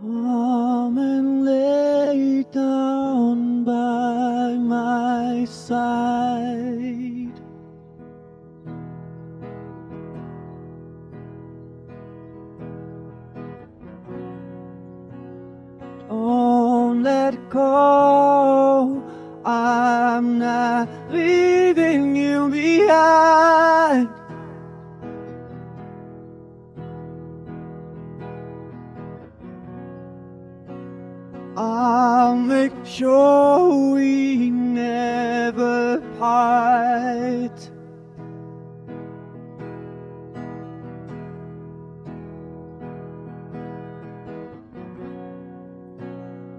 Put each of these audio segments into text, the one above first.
Come and lay down by my side. Don't let go. I'm not leaving you behind. I'll make sure we never part.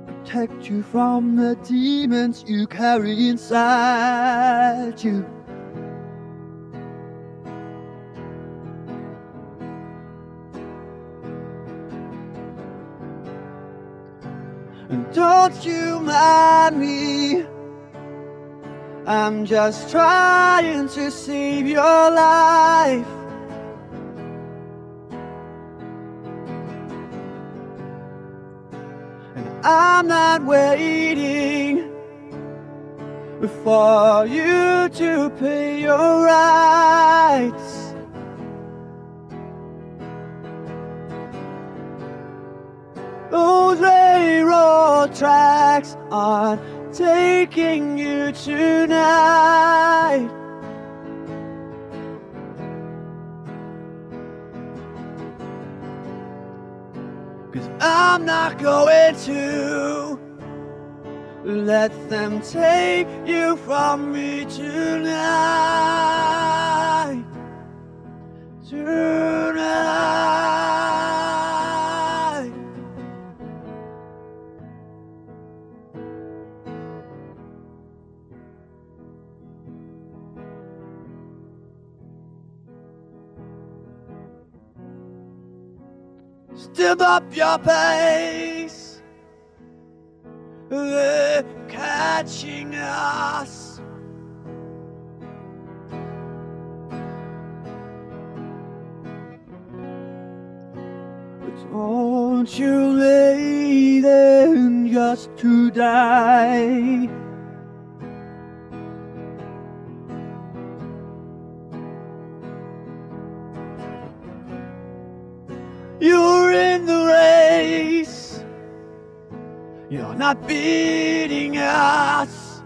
Protect you from the demons you carry inside you. And don't you mind me. I'm just trying to save your life. And I'm not waiting for you to pay your rights. Those tracks are taking you tonight. Cause I'm not going to let them take you from me tonight. Tonight. Step up your pace. They're catching us. But Don't you there just to die. You're in the race. You're not beating us.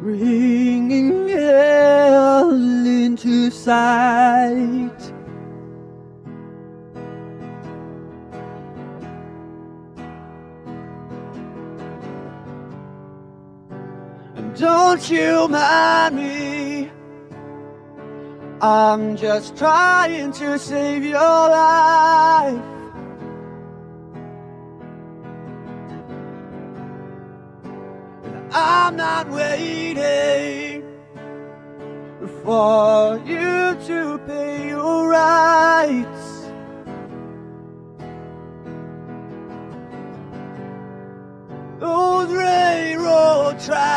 Bringing hell into sight. Don't you mind me. I'm just trying to save your life. I'm not waiting for you to pay your rights. Those railroad tracks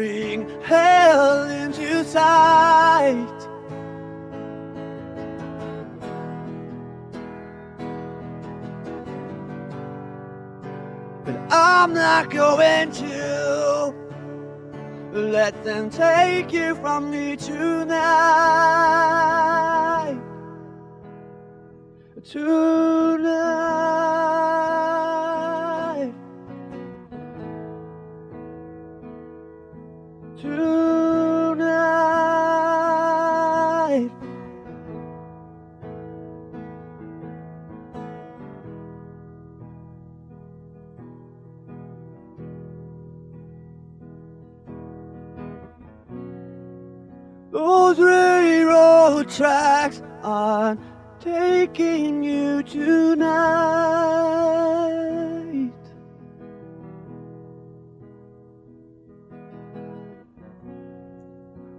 bring hell into sight. But I'm not going to let them take you from me tonight. Tonight. Those railroad tracks are taking you tonight.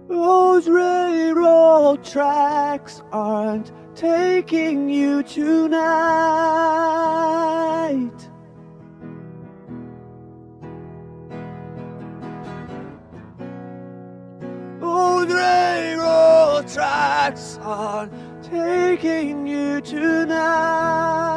Those railroad tracks aren't taking you tonight. God's on taking you tonight.